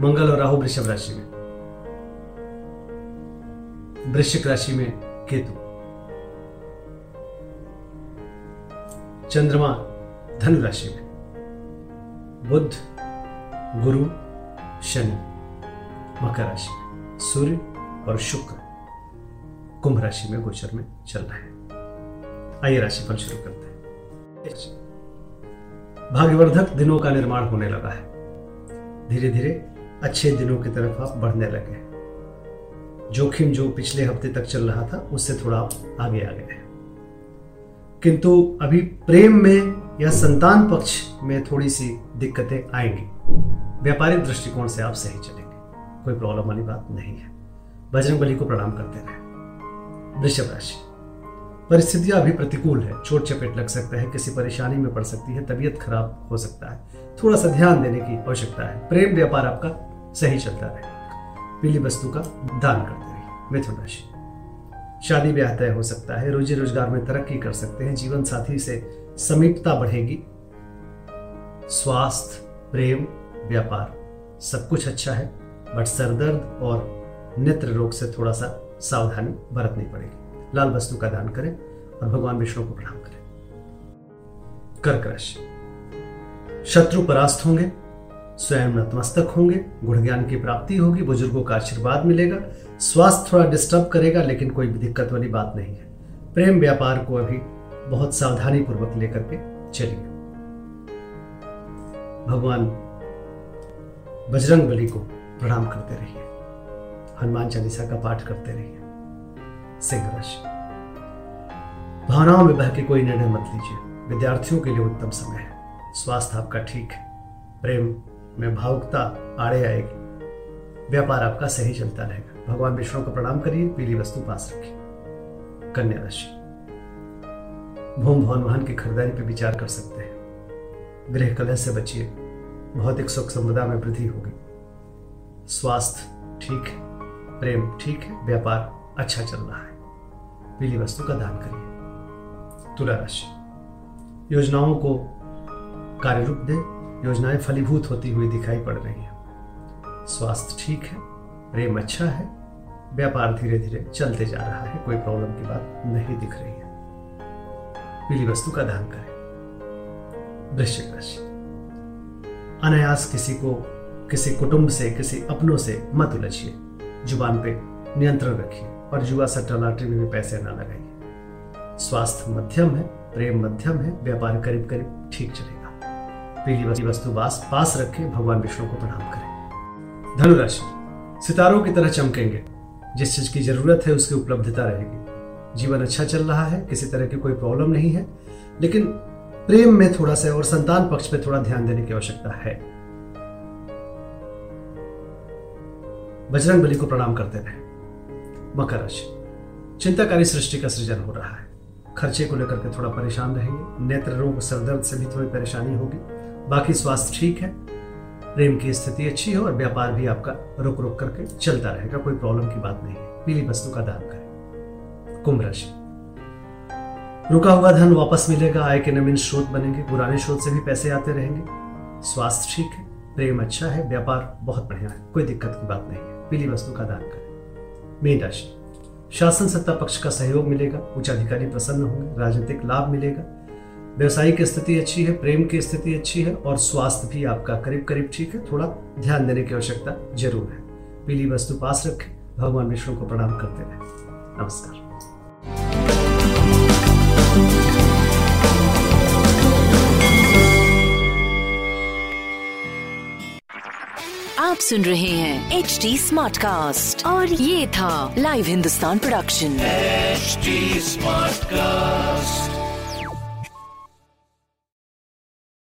मंगल और राहु वृषभ राशि में। वृश्चिक राशि में केतु। चंद्रमा धनु राशि में। बुध, गुरु, शनि, मकर राशि में। सूर्य और शुक्र कुंभ राशि में गोचर में चल रहे हैं। आइए राशिफल शुरू करते हैं। भाग्यवर्धक दिनों का निर्माण होने लगा है। धीरे धीरे अच्छे दिनों की तरफ़ आप बढ़ने लगे जोखिम जो पिछले हफ़्ते तक चल रहा था, उससे थोड़ा आप आगे आ गए किंतु अभी प्रेम में या संतान पक्ष में थोड़ी सी दिक्कतें आएँगी। व्यापारिक दृष्टिकोण से आप सही चलेंगे। कोई प्रॉब्लम वाली बात नहीं है। बजरंग बली को प्रणाम करते रहे। वृषभ राशि। परिस्थितियाँ अभी प्रतिकूल है। चोट चपेट लग सकता है, किसी परेशानी में पड़ सकती है, तबीयत खराब हो सकता है। थोड़ा सा ध्यान देने की आवश्यकता है। प्रेम व्यापार आपका सही चलता रहे। पीली वस्तु का दान करते रहिए मिथुन राशि शादी ब्याह तय हो सकता है, रोजी रोज़गार में तरक्की कर सकते हैं, जीवन साथी से समीपता बढ़ेगी। स्वास्थ्य, प्रेम, व्यापार, सब कुछ अच्छा है, बट सरदर्द और नेत्र रोग से थोड़ा सा सावधानी बरतनी पड़ेगी। लाल वस्तु का दान करें और भगवान विष्णु को प्रणाम करें। कर्क राशि। शत्रु परास्त होंगे स्वयं नतमस्तक होंगे। गुण ज्ञान की प्राप्ति होगी, बुज़ुर्गों का आशीर्वाद मिलेगा। स्वास्थ्य थोड़ा डिस्टर्ब करेगा, लेकिन कोई दिक्कत वाली बात नहीं है। प्रेम व्यापार को अभी बहुत सावधानी पूर्वक लेकर के चलिए। भगवान बजरंग बली को प्रणाम करते रहिए। हनुमान चालीसा का पाठ करते रहिए। सिंह राशि। भावनाओं में बह के कोई निर्णय मत लीजिए। विद्यार्थियों के लिए उत्तम समय है। स्वास्थ्य आपका ठीक है। प्रेम में भावुकता आड़े आएगी। व्यापार आपका सही चलता रहेगा। भगवान विष्णु को प्रणाम करिए, पीली वस्तु पास रखिए। कन्या राशि। भूम भवन वाहन की खरीदारी पर विचार कर सकते हैं। गृह कलह से बचिए। भौतिक सुख संपदा में वृद्धि होगी। स्वास्थ्य ठीक प्रेम ठीक है, व्यापार अच्छा चल रहा है। पीली वस्तु का दान करिए। तुला राशि। योजनाओं को कार्य रूप दे। योजनाएँ फलीभूत होती हुई दिखाई पड़ रही हैं। स्वास्थ्य ठीक है, प्रेम अच्छा है, व्यापार धीरे धीरे चलते जा रहा है, कोई प्रॉब्लम की बात नहीं दिख रही है। पीली वस्तु का दान करें। वृश्चिक राशि। अनायास किसी को, किसी कुटुंब से, किसी अपनों से मत उलझिए। ज़ुबान पे नियंत्रण रखिए और जुआ सट्टा लॉटरी में भी पैसे ना लगाइए। स्वास्थ्य मध्यम है, प्रेम मध्यम है, व्यापार करीब करीब ठीक चलेगा। पीली वस्तु बास पास रखें, भगवान विष्णु को प्रणाम करें। धनुराशि, सितारों की तरह चमकेंगे। जिस चीज़ की ज़रूरत है, उसकी उपलब्धता रहेगी। जीवन अच्छा चल रहा है, किसी तरह की कोई प्रॉब्लम नहीं है, लेकिन प्रेम में थोड़ा सा और संतान पक्ष पे थोड़ा ध्यान देने की आवश्यकता है। बजरंग बली को प्रणाम करते रहे। मकर राशि, चिंताकारी सृष्टि का सृजन हो रहा है। खर्चे को लेकर के थोड़ा परेशान रहेंगे। नेत्र रोग सरदर्द से भी थोड़ी परेशानी होगी। बाकी स्वास्थ्य ठीक है। प्रेम की स्थिति अच्छी है और व्यापार भी आपका रुक रुक करके चलता रहेगा, कोई प्रॉब्लम की बात नहीं है। पीली वस्तु का दान करें। कुंभ राशि। रुका हुआ धन वापस मिलेगा, आय के नवीन स्रोत बनेंगे, पुराने स्रोत से भी पैसे आते रहेंगे। स्वास्थ्य ठीक है, प्रेम अच्छा है, व्यापार बहुत बढ़िया है, कोई दिक्कत की बात नहीं है। पीली वस्तु का दान करें। मीन राशि। शासन सत्ता पक्ष का सहयोग मिलेगा उच्च अधिकारी प्रसन्न होंगे, राजनीतिक लाभ मिलेगा व्यवसायिक स्थिति अच्छी है प्रेम की स्थिति अच्छी है और स्वास्थ्य भी आपका करीब करीब ठीक है। थोड़ा ध्यान देने की आवश्यकता ज़रूर है। पीली वस्तु पास रखें भगवान विष्णु को प्रणाम करते रहे। नमस्कार। आप सुन रहे हैं एच डी स्मार्ट कास्ट और ये था live Hindustan production smart Smartcast.